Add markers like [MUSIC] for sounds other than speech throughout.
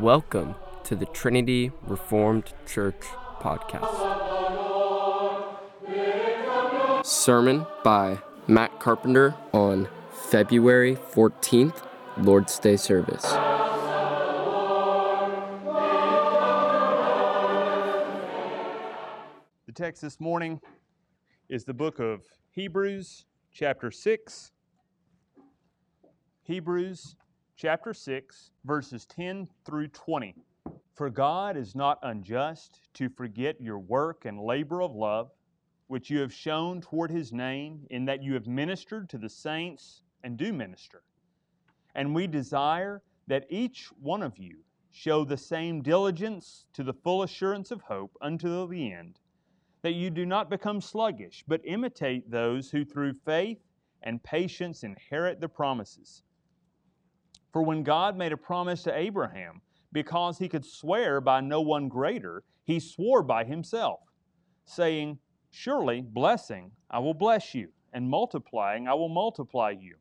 Welcome to the Trinity Reformed Church podcast. Sermon by Matt Carpenter on February 14th, Lord's Day service. The text this morning is the book of Hebrews, chapter 6. Hebrews, chapter 6, verses 10 through 20. For God is not unjust to forget your work and labor of love, which you have shown toward his name, in that you have ministered to the saints and do minister. And we desire that each one of you show the same diligence to the full assurance of hope unto the end, that you do not become sluggish, but imitate those who through faith and patience inherit the promises. For when God made a promise to Abraham, because he could swear by no one greater, he swore by himself, saying, Surely, blessing, I will bless you, and multiplying, I will multiply you.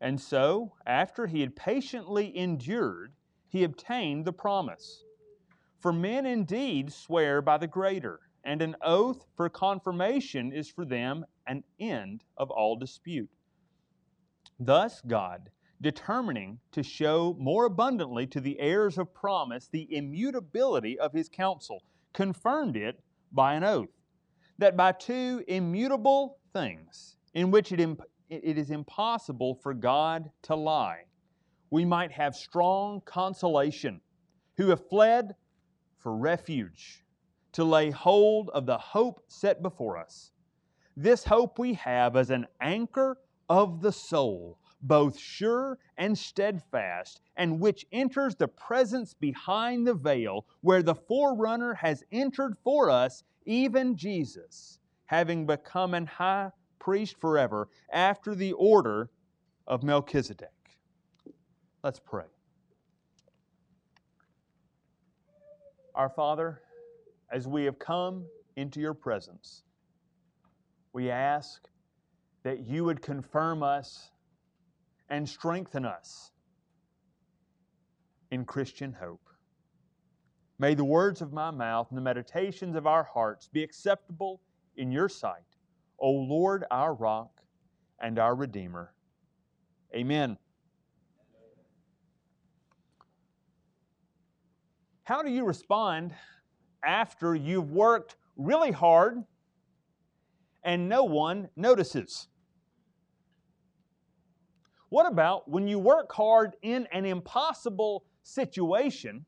And so, after he had patiently endured, he obtained the promise. For men indeed swear by the greater, and an oath for confirmation is for them an end of all dispute. Thus, God, determining to show more abundantly to the heirs of promise the immutability of his counsel, confirmed it by an oath, that by two immutable things, in which it, imp- it is impossible for God to lie, we might have strong consolation, who have fled for refuge, to lay hold of the hope set before us. This hope we have as an anchor of the soul both sure and steadfast, and which enters the presence behind the veil, where the forerunner has entered for us, even Jesus, having become an high priest forever, after the order of Melchizedek. Let's pray. Our Father, as we have come into your presence, we ask that you would confirm us and strengthen us in Christian hope. May the words of my mouth and the meditations of our hearts be acceptable in your sight, O Lord, our rock and our Redeemer. Amen. How do you respond after you've worked really hard and no one notices? What about when you work hard in an impossible situation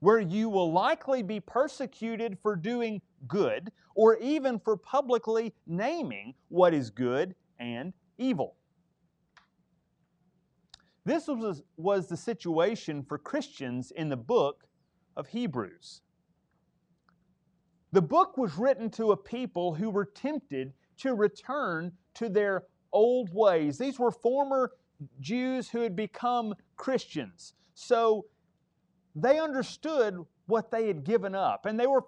where you will likely be persecuted for doing good or even for publicly naming what is good and evil? This was, was the situation for Christians in the book of Hebrews. The book was written to a people who were tempted to return to their old ways. These were former Jews who had become Christians. So they understood what they had given up, and they were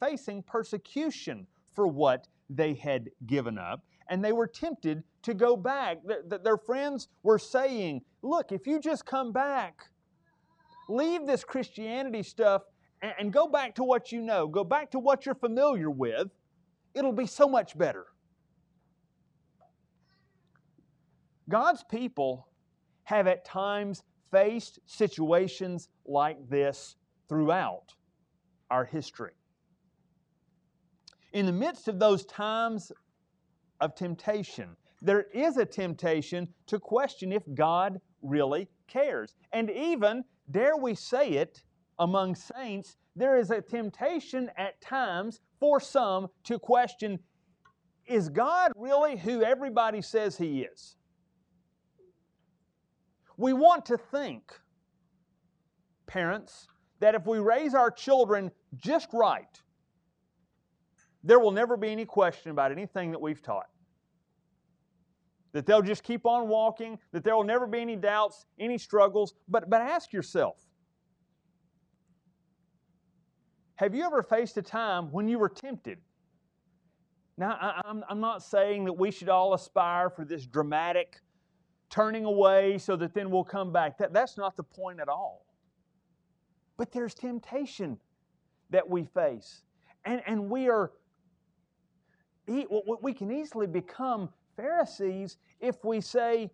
facing persecution for what they had given up, and they were tempted to go back. Their friends were saying, Look, if you just come back, leave this Christianity stuff and go back to what you know, go back to what you're familiar with, it'll be so much better. God's people have at times faced situations like this throughout our history. In the midst of those times of temptation, there is a temptation to question if God really cares. And even, dare we say it, among saints, there is a temptation at times for some to question is God really who everybody says He is? We want to think, parents, that if we raise our children just right, there will never be any question about anything that we've taught. That they'll just keep on walking, that there will never be any doubts, any struggles. But, but ask yourself have you ever faced a time when you were tempted? Now, I, I'm, I'm not saying that we should all aspire for this dramatic turning away so that then we'll come back. That, that's not the point at all. But there's temptation that we face. And, and we are, we can easily become Pharisees if we say,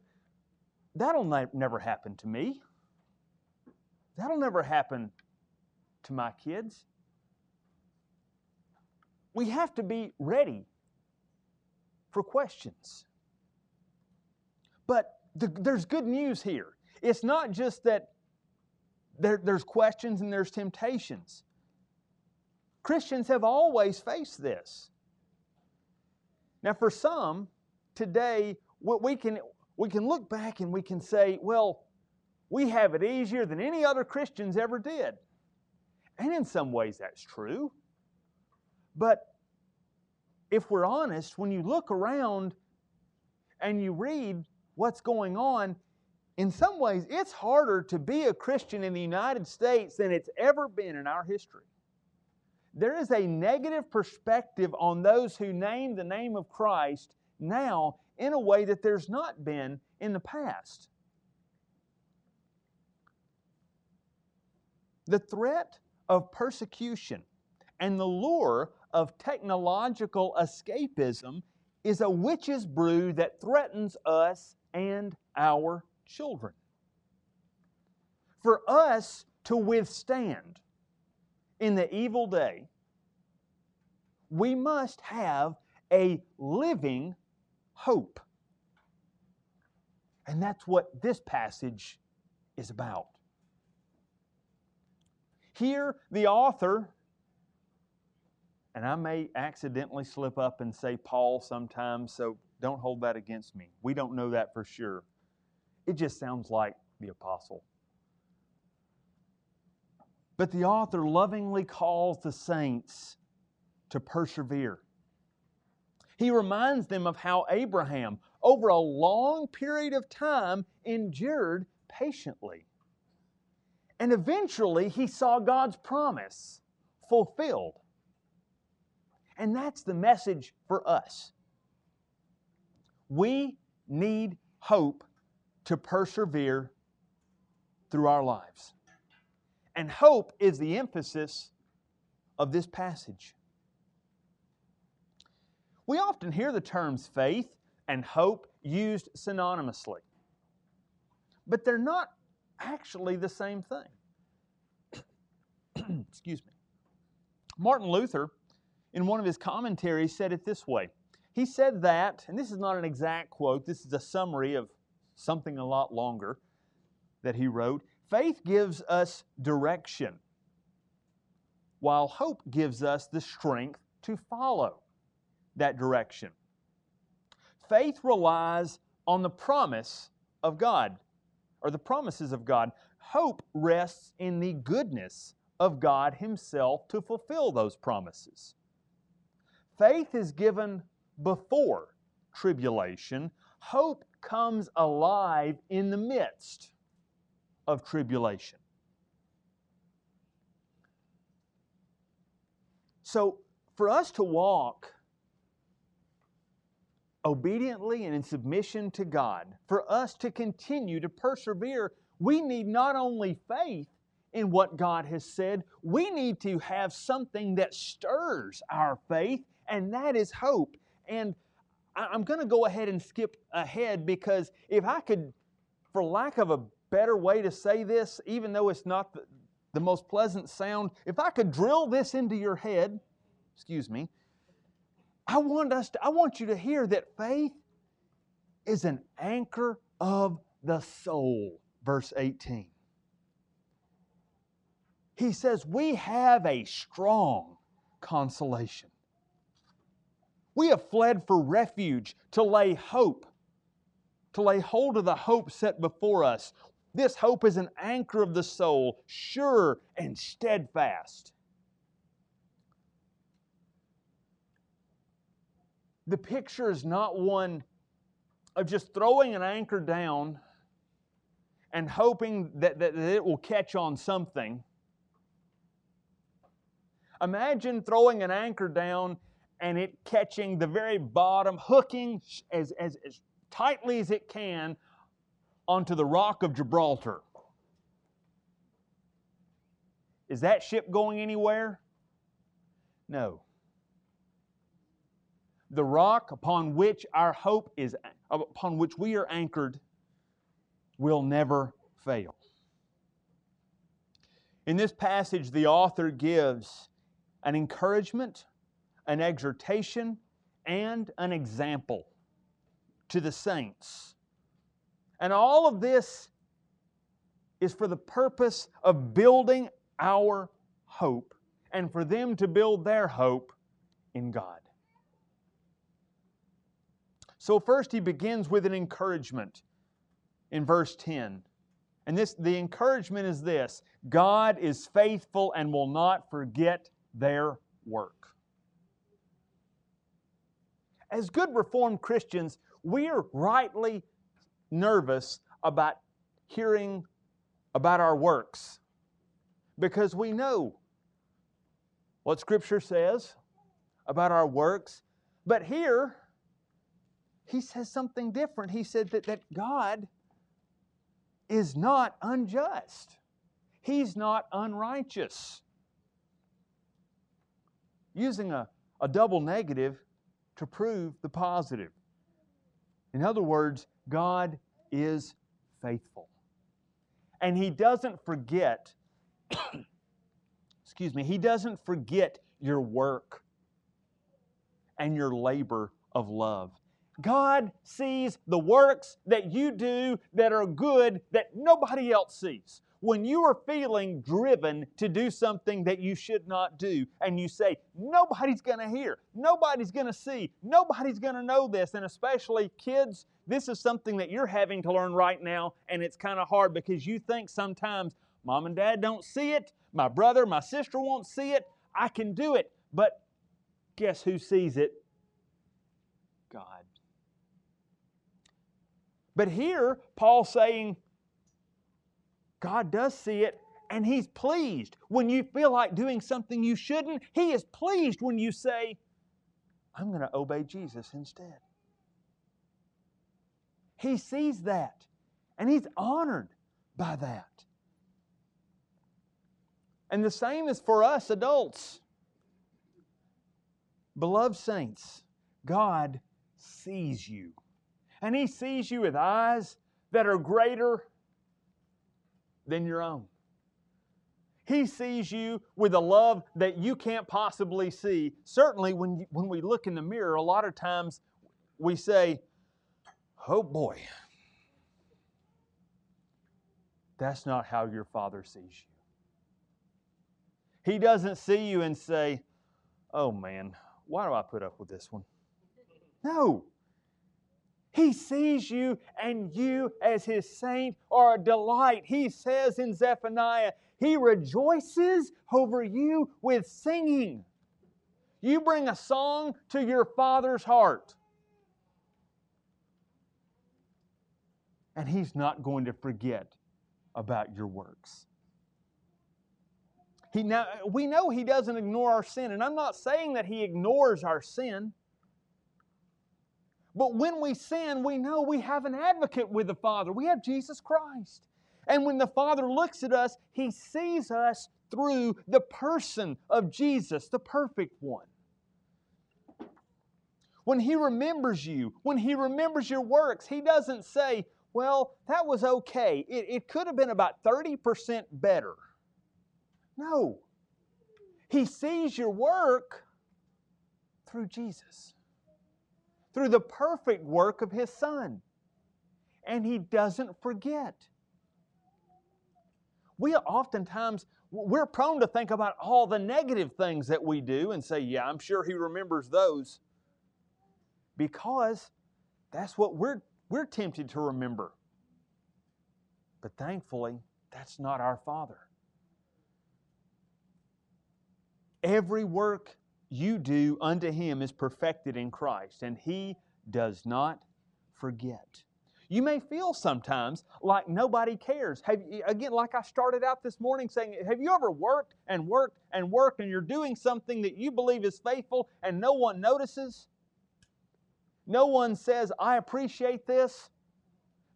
that'll never happen to me. That'll never happen to my kids. We have to be ready for questions. But the, there's good news here. It's not just that there, there's questions and there's temptations. Christians have always faced this. Now, for some, today, we can, we can look back and we can say, well, we have it easier than any other Christians ever did. And in some ways, that's true. But if we're honest, when you look around and you read what's going on, in some ways, it's harder to be a Christian in the United States than it's ever been in our history. There is a negative perspective on those who name the name of Christ now in a way that there's not been in the past. The threat of persecution and the lure of technological escapism is a witch's brew that threatens us and our children. For us to withstand in the evil day, we must have a living hope. And that's what this passage is about. Here, the author, and I may accidentally slip up and say Paul sometimes, so don't hold that against me. We don't know that for sure. It just sounds like the apostle. But the author lovingly calls the saints to persevere. He reminds them of how Abraham, over a long period of time, endured patiently. And eventually, he saw God's promise fulfilled. And that's the message for us. We need hope to persevere through our lives. And hope is the emphasis of this passage. We often hear the terms faith and hope used synonymously, but they're not actually the same thing. [CLEARS THROAT] Excuse me. Martin Luther, in one of his commentaries, said it this way. He said that, and this is not an exact quote, this is a summary of something a lot longer that he wrote. Faith gives us direction, while hope gives us the strength to follow that direction. Faith relies on the promise of God, or the promises of God. Hope rests in the goodness of God Himself to fulfill those promises. Faith is given before tribulation, hope comes alive in the midst of tribulation. So, for us to walk obediently and in submission to God, for us to continue to persevere, we need not only faith in what God has said, we need to have something that stirs our faith, and that is hope. And I'm going to go ahead and skip ahead because if I could, for lack of a better way to say this, even though it's not the, the most pleasant sound, if I could drill this into your head, excuse me, I want us to, I want you to hear that faith is an anchor of the soul, verse 18. He says, We have a strong consolation. We have fled for refuge to lay hope, to lay hold of the hope set before us. This hope is an anchor of the soul, sure and steadfast. the picture is not one of just throwing an anchor down and hoping that, that, that, it will catch on something. Imagine throwing an anchor down and it catching the very bottom, hooking as, as, as tightly as it can onto the rock of Gibraltar. Is that ship going anywhere? No. The rock upon which our hope is, uh, upon which we are anchored, will never fail. In this passage, the author gives an encouragement, an exhortation, and an example to the saints. And all of this is for the purpose of building our hope and for them to build their hope in God. So, first, he begins with an encouragement in verse 10. And this, the encouragement is this God is faithful and will not forget their work. As good Reformed Christians, we are rightly nervous about hearing about our works because we know what Scripture says about our works. But here, he says something different. He said that, that God is not unjust, He's not unrighteous. Using a, a double negative to prove the positive. In other words, God is faithful. And He doesn't forget, [COUGHS] excuse me, He doesn't forget your work and your labor of love. God sees the works that you do that are good that nobody else sees. When you are feeling driven to do something that you should not do, and you say, Nobody's going to hear, nobody's going to see, nobody's going to know this, and especially kids, this is something that you're having to learn right now, and it's kind of hard because you think sometimes mom and dad don't see it, my brother, my sister won't see it, I can do it. But guess who sees it? God. But here, Paul's saying, God does see it, and He's pleased when you feel like doing something you shouldn't. He is pleased when you say, I'm going to obey Jesus instead. He sees that, and He's honored by that. And the same is for us adults. Beloved saints, God sees you. And He sees you with eyes that are greater than your own. He sees you with a love that you can't possibly see. Certainly, when, when we look in the mirror, a lot of times we say, Oh boy, that's not how your Father sees you. He doesn't see you and say, Oh man, why do I put up with this one? No. He sees you, and you, as his saint, are a delight. He says in Zephaniah, He rejoices over you with singing. You bring a song to your Father's heart. And He's not going to forget about your works. He now, we know He doesn't ignore our sin, and I'm not saying that He ignores our sin. But when we sin, we know we have an advocate with the Father. We have Jesus Christ. And when the Father looks at us, He sees us through the person of Jesus, the perfect one. When He remembers you, when He remembers your works, He doesn't say, Well, that was okay. It, it could have been about 30% better. No. He sees your work through Jesus through the perfect work of His Son. And He doesn't forget. We oftentimes, we're prone to think about all the negative things that we do and say, yeah, I'm sure He remembers those. Because that's what we're, we're tempted to remember. But thankfully, that's not our Father. Every work you do unto him is perfected in Christ, and he does not forget. You may feel sometimes like nobody cares. Have again, like I started out this morning saying, have you ever worked and worked and worked and you're doing something that you believe is faithful and no one notices? No one says, I appreciate this.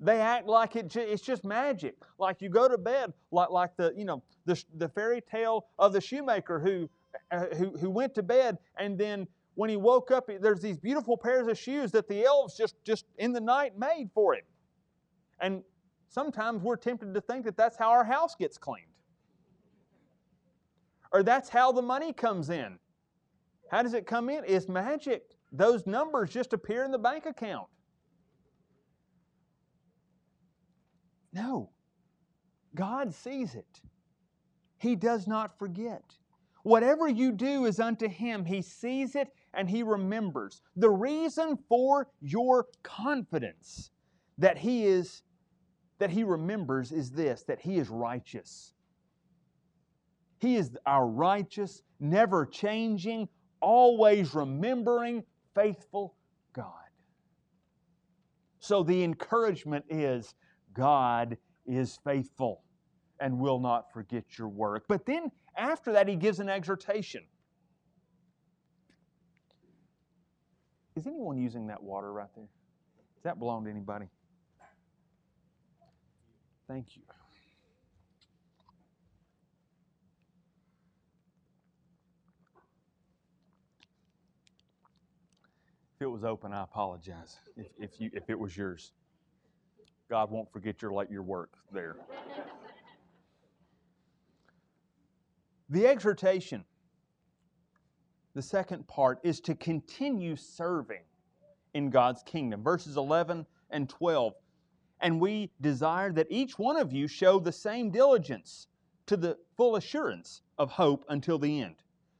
they act like it, it's just magic. Like you go to bed, like, like the, you know, the, the fairy tale of the shoemaker who, uh, who, who went to bed and then when he woke up, there's these beautiful pairs of shoes that the elves just, just in the night made for him. And sometimes we're tempted to think that that's how our house gets cleaned. Or that's how the money comes in. How does it come in? It's magic. Those numbers just appear in the bank account. No. God sees it. He does not forget. Whatever you do is unto Him. He sees it and He remembers. The reason for your confidence that He is that He remembers is this that He is righteous. He is our righteous, never changing, always remembering, faithful God. So the encouragement is God is faithful and will not forget your work. But then after that, he gives an exhortation. Is anyone using that water right there? Does that belong to anybody? Thank you. If it was open, I apologize. If, if, you, if it was yours, God won't forget your, your work there. The exhortation, the second part, is to continue serving in God's kingdom. Verses 11 and 12. And we desire that each one of you show the same diligence to the full assurance of hope until the end.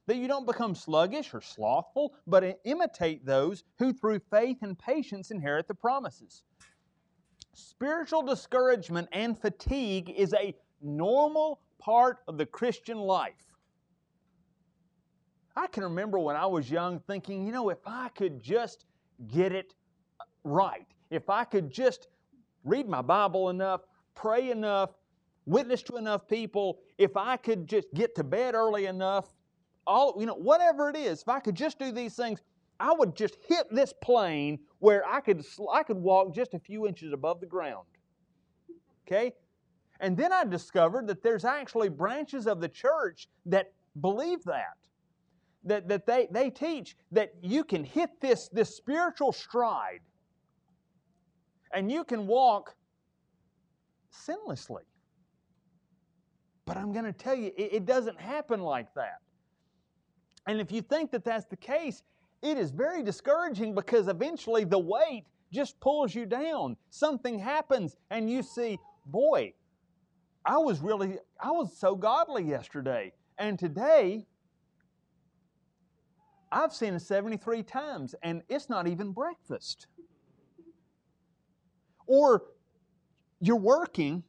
That you don't become sluggish or slothful, but imitate those who through faith and patience inherit the promises. Spiritual discouragement and fatigue is a normal part of the Christian life. I can remember when I was young thinking, you know, if I could just get it right, if I could just read my Bible enough, pray enough, witness to enough people, if I could just get to bed early enough, all you know, whatever it is, if I could just do these things, I would just hit this plane where I could I could walk just a few inches above the ground. Okay? And then I discovered that there's actually branches of the church that believe that. That, that they, they teach that you can hit this, this spiritual stride and you can walk sinlessly. But I'm going to tell you, it, it doesn't happen like that. And if you think that that's the case, it is very discouraging because eventually the weight just pulls you down. Something happens and you see, boy, I was really, I was so godly yesterday. And today, I've sinned 73 times and it's not even breakfast. Or you're working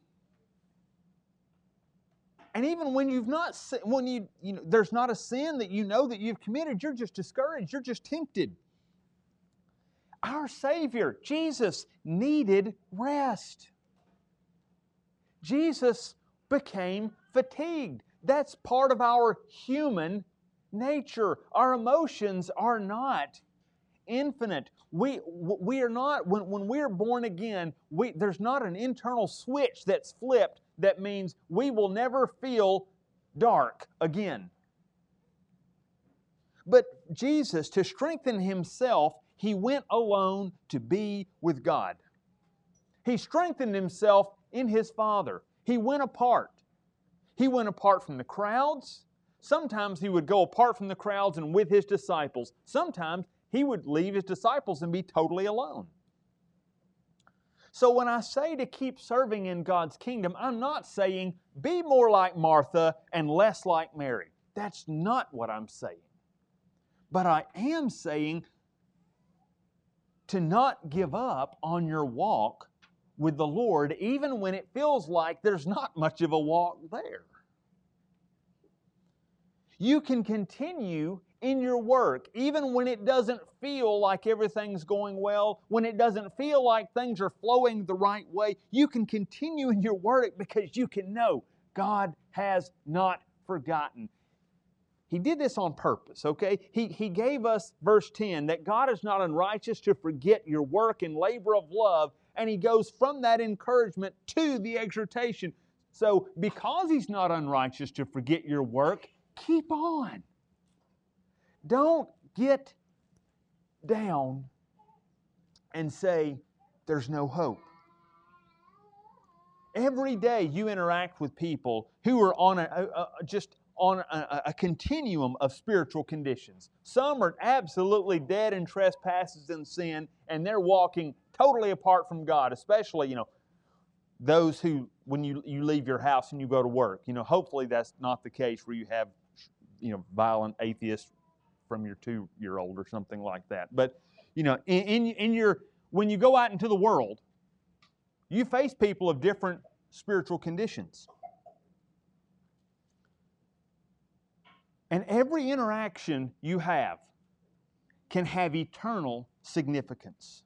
and even when you've not when you you know there's not a sin that you know that you've committed you're just discouraged you're just tempted our savior jesus needed rest jesus became fatigued that's part of our human nature. Our emotions are not infinite. We, we are not, when, when we're born again, we, there's not an internal switch that's flipped that means we will never feel dark again. But Jesus, to strengthen himself, he went alone to be with God. He strengthened himself in his Father. He went apart. He went apart from the crowds. Sometimes he would go apart from the crowds and with his disciples. Sometimes he would leave his disciples and be totally alone. So when I say to keep serving in God's kingdom, I'm not saying be more like Martha and less like Mary. That's not what I'm saying. But I am saying to not give up on your walk with the Lord, even when it feels like there's not much of a walk there. You can continue in your work, even when it doesn't feel like everything's going well, when it doesn't feel like things are flowing the right way. You can continue in your work because you can know God has not forgotten. He did this on purpose, okay? He, he gave us, verse 10, that God is not unrighteous to forget your work and labor of love and he goes from that encouragement to the exhortation. So, because he's not unrighteous to forget your work, keep on. Don't get down and say, There's no hope. Every day you interact with people who are on a, a, a just on a, a, continuum of spiritual conditions. Some are absolutely dead in trespasses and sin, and they're walking totally apart from God, especially, you know, those who, when you, you leave your house and you go to work, you know, hopefully that's not the case where you have, you know, violent atheists from your two year old or something like that. But, you know, in, in, in your, when you go out into the world, you face people of different spiritual conditions. And every interaction you have can have eternal significance.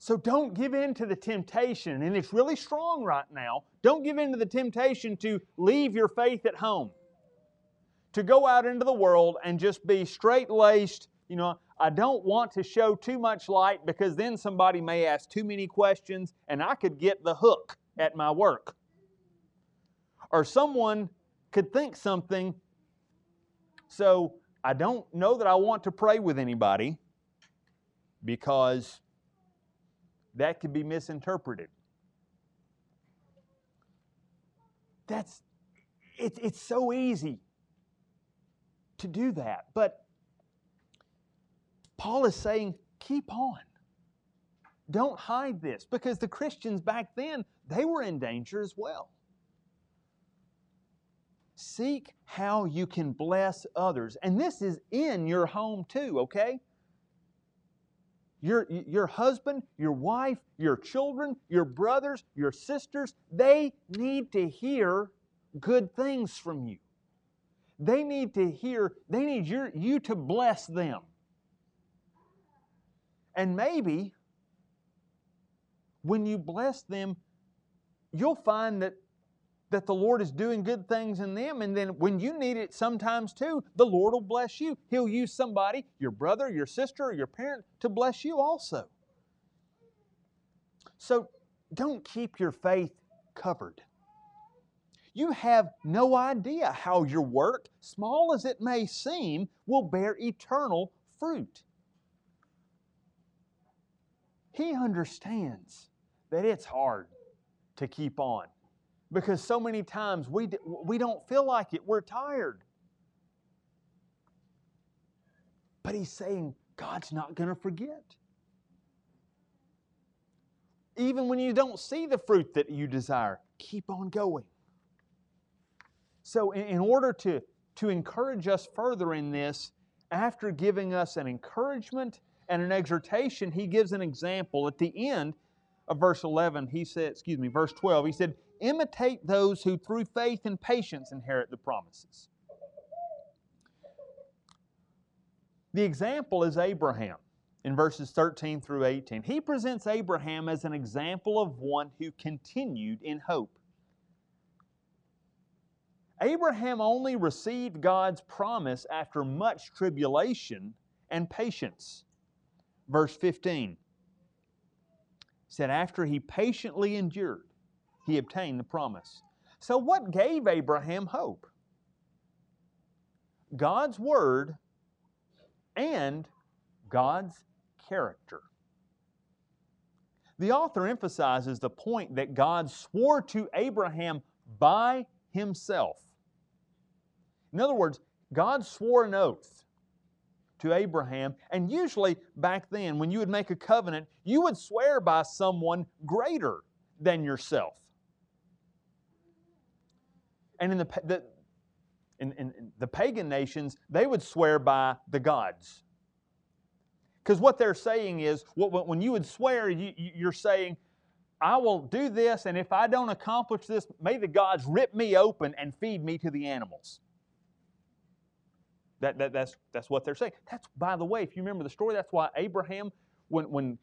So don't give in to the temptation, and it's really strong right now. Don't give in to the temptation to leave your faith at home, to go out into the world and just be straight laced. You know, I don't want to show too much light because then somebody may ask too many questions and I could get the hook at my work. Or someone could think something. So I don't know that I want to pray with anybody because that could be misinterpreted. That's it, it's so easy to do that. But Paul is saying, keep on. Don't hide this because the Christians back then, they were in danger as well. Seek how you can bless others. And this is in your home too, okay? Your, your husband, your wife, your children, your brothers, your sisters, they need to hear good things from you. They need to hear, they need your, you to bless them. And maybe when you bless them, you'll find that that the Lord is doing good things in them. And then when you need it sometimes too, the Lord will bless you. He'll use somebody, your brother, your sister, or your parent, to bless you also. So don't keep your faith covered. You have no idea how your work, small as it may seem, will bear eternal fruit. He understands that it's hard to keep on because so many times we, we don't feel like it. We're tired. But he's saying God's not going to forget. Even when you don't see the fruit that you desire, keep on going. So, in, in order to, to encourage us further in this, after giving us an encouragement and an exhortation, he gives an example. At the end of verse 11, he said, excuse me, verse 12, he said, imitate those who through faith and patience inherit the promises. The example is Abraham in verses 13 through 18. He presents Abraham as an example of one who continued in hope. Abraham only received God's promise after much tribulation and patience. Verse 15 said, After he patiently endured, he obtained the promise. So, what gave Abraham hope? God's Word and God's character. The author emphasizes the point that God swore to Abraham by himself. In other words, God swore an oath to Abraham, and usually back then, when you would make a covenant, you would swear by someone greater than yourself. And in the, the in, in, in the pagan nations, they would swear by the gods. Because what they're saying is, when you would swear, you, you're saying, I will do this, and if I don't accomplish this, may the gods rip me open and feed me to the animals. That, that, that's, that's what they're saying. That's, by the way, if you remember the story, that's why Abraham, when, when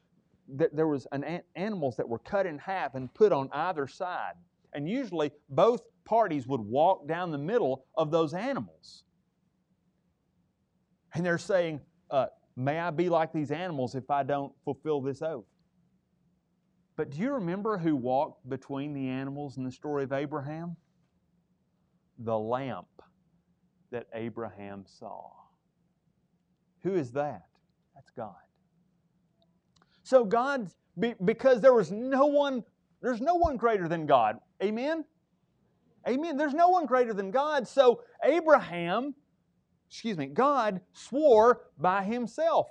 th- there was an, animals that were cut in half and put on either side, and usually both parties would walk down the middle of those animals. And they're saying, uh, May I be like these animals if I don't fulfill this oath? But do you remember who walked between the animals in the story of Abraham? The lamp that Abraham saw. Who is that? That's God. So God, because there was no one, there's no one greater than God. Amen? Amen. There's no one greater than God. So Abraham, excuse me, God swore by himself.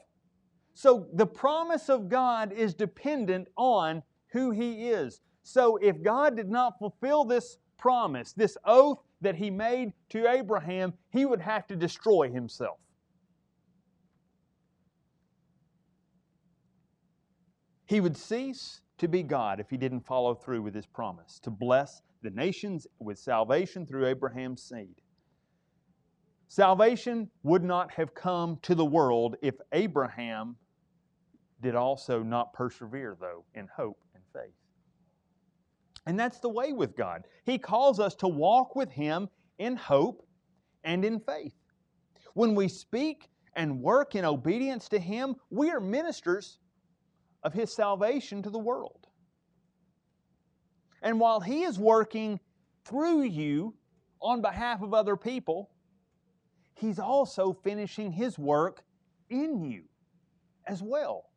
So the promise of God is dependent on who He is. So if God did not fulfill this promise, this oath that He made to Abraham, He would have to destroy Himself. He would cease to be God if He didn't follow through with His promise to bless the nations with salvation through Abraham's seed. Salvation would not have come to the world if Abraham did also not persevere, though, in hope. And that's the way with God. He calls us to walk with Him in hope and in faith. When we speak and work in obedience to Him, we are ministers of His salvation to the world. And while He is working through you on behalf of other people, He's also finishing His work in you as well.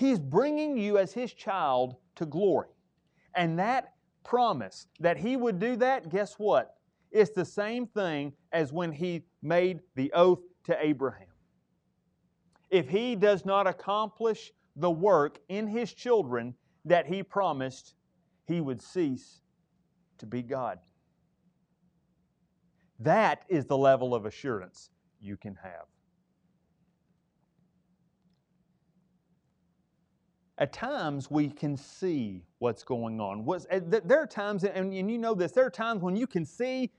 He's bringing you as His child to glory. And that promise that He would do that, guess what? It's the same thing as when He made the oath to Abraham. If He does not accomplish the work in His children that He promised, He would cease to be God. That is the level of assurance you can have. At times we can see what's going on. Eh, there are times, and you know this, there are times when you can see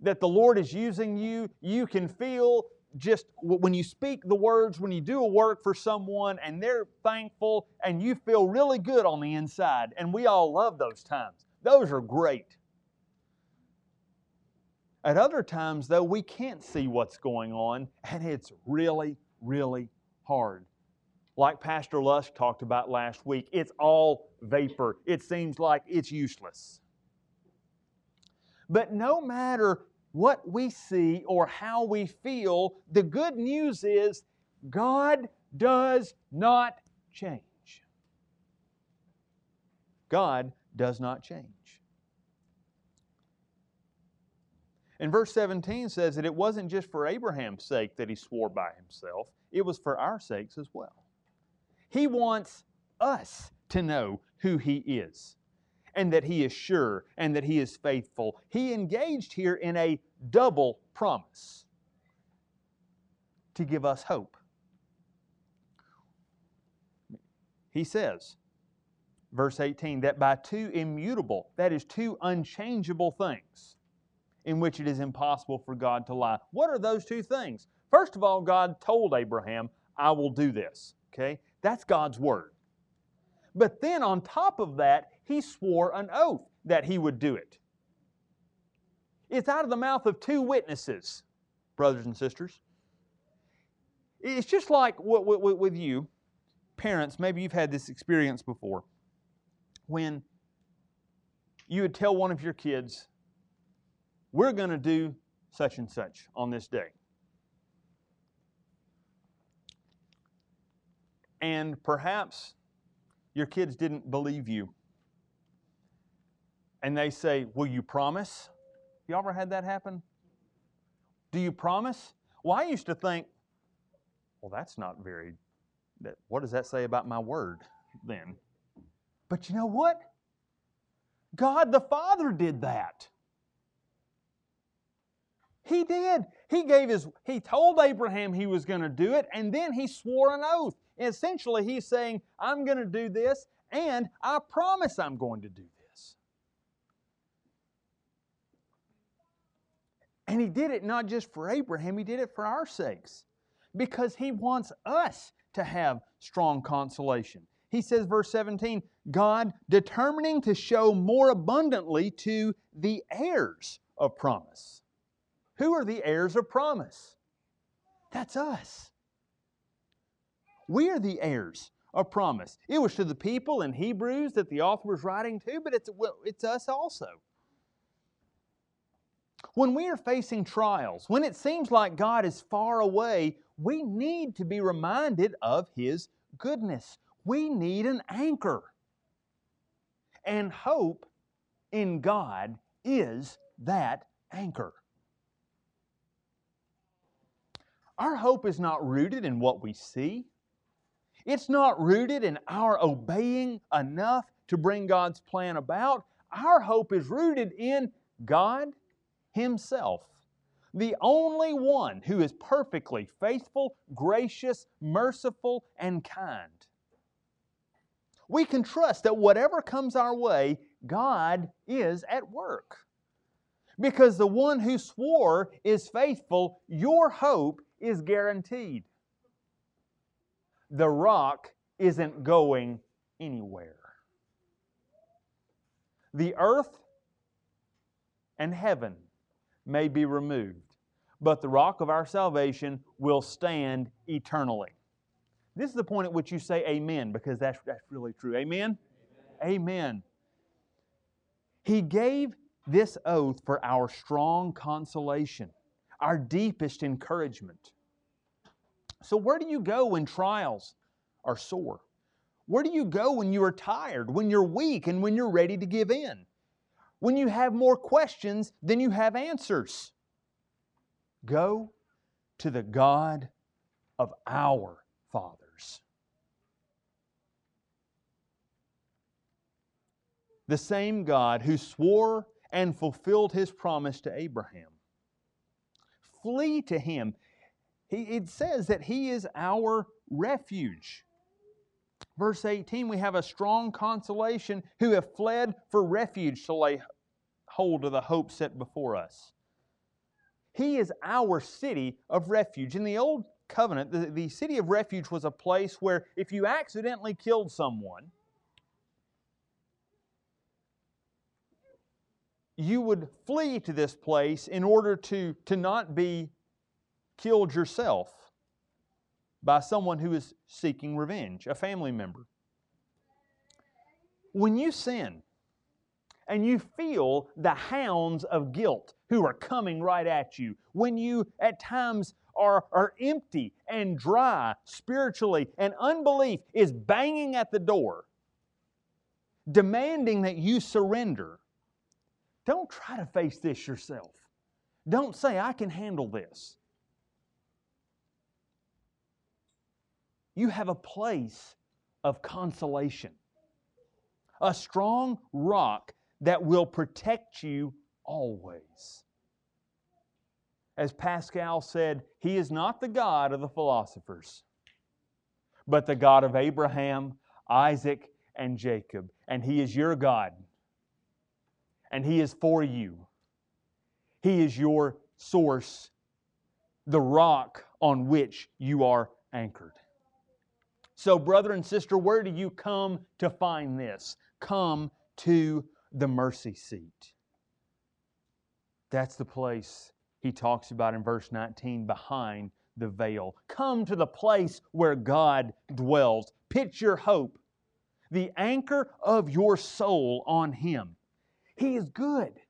that the Lord is using you. You can feel just when you speak the words, when you do a work for someone and they're thankful and you feel really good on the inside. And we all love those times. Those are great. At other times, though, we can't see what's going on and it's really, really hard like Pastor Lusk talked about last week, it's all vapor. It seems like it's useless. But no matter what we see or how we feel, the good news is God does not change. God does not change. And verse 17 says that it wasn't just for Abraham's sake that he swore by himself, it was for our sakes as well. He wants us to know who He is and that He is sure and that He is faithful. He engaged here in a double promise to give us hope. He says, verse 18, that by two immutable, that is, two unchangeable things, in which it is impossible for God to lie. What are those two things? First of all, God told Abraham, I will do this. Okay? That's God's word. But then on top of that, he swore an oath that he would do it. It's out of the mouth of two witnesses, brothers and sisters. It's just like with you, parents, maybe you've had this experience before, when you would tell one of your kids, We're going to do such and such on this day. And perhaps your kids didn't believe you. And they say, Will you promise? You ever had that happen? Do you promise? Well, I used to think, Well, that's not very, that, what does that say about my word then? But you know what? God the Father did that. He did. He gave his he told Abraham he was going to do it and then he swore an oath. Essentially, he's saying, I'm going to do this, and I promise I'm going to do this. And he did it not just for Abraham, he did it for our sakes because he wants us to have strong consolation. He says, verse 17, God determining to show more abundantly to the heirs of promise. Who are the heirs of promise? That's us. We are the heirs of promise. It was to the people in Hebrews that the author was writing to, but it's, it's us also. When we are facing trials, when it seems like God is far away, we need to be reminded of His goodness. We need an anchor. And hope in God is that anchor. Our hope is not rooted in what we see. It's not rooted in our obeying enough to bring God's plan about. Our hope is rooted in God Himself, the only one who is perfectly faithful, gracious, merciful, and kind. We can trust that whatever comes our way, God is at work. Because the one who swore is faithful, your hope is guaranteed. The rock isn't going anywhere. The earth and heaven may be removed, but the rock of our salvation will stand eternally. This is the point at which you say amen, because that's, that's really true. Amen? Amen. amen. He gave this oath for our strong consolation, our deepest encouragement. So, where do you go when trials are sore? Where do you go when you are tired, when you're weak, and when you're ready to give in? When you have more questions than you have answers? Go to the God of our fathers. The same God who swore and fulfilled his promise to Abraham. Flee to him. He, it says that he is our refuge. Verse 18, we have a strong consolation who have fled for refuge to lay hold of the hope set before us. He is our city of refuge. In the Old Covenant, the, the city of refuge was a place where if you accidentally killed someone, you would flee to this place in order to, to not be killed yourself by someone who is seeking revenge, a family member. When you sin and you feel the hounds of guilt who are coming right at you, when you at times are, are empty and dry spiritually and unbelief is banging at the door, demanding that you surrender, don't try to face this yourself. Don't say, I can handle this. You have a place of consolation, a strong rock that will protect you always. As Pascal said, He is not the God of the philosophers, but the God of Abraham, Isaac, and Jacob. And He is your God and He is for you. He is your source, the rock on which you are anchored. So, brother and sister, where do you come to find this? Come to the mercy seat. That's the place he talks about in verse 19 behind the veil. Come to the place where God dwells. Pitch your hope, the anchor of your soul on Him. He is good.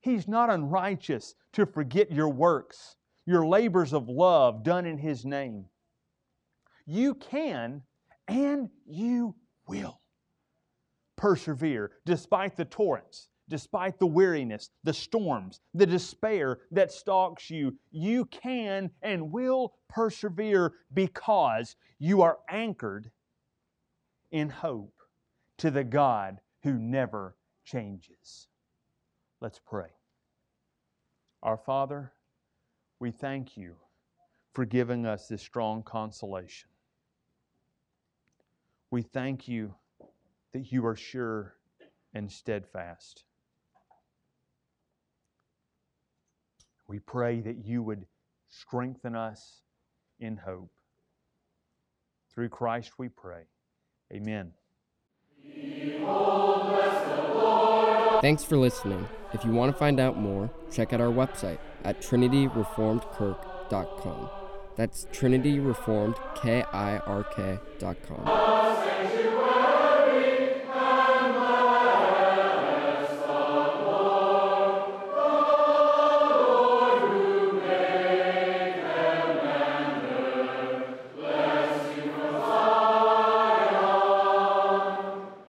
He's not unrighteous to forget your works, your labors of love done in His name. You can and you will persevere despite the torrents, despite the weariness, the storms, the despair that stalks you. You can and will persevere because you are anchored in hope to the God who never changes. Let's pray. Our Father, we thank you for giving us this strong consolation. We thank you that you are sure and steadfast. We pray that you would strengthen us in hope. Through Christ we pray. Amen. Thanks for listening. If you want to find out more, check out our website at trinityreformedkirk.com. That's trinityreformedkirk.com.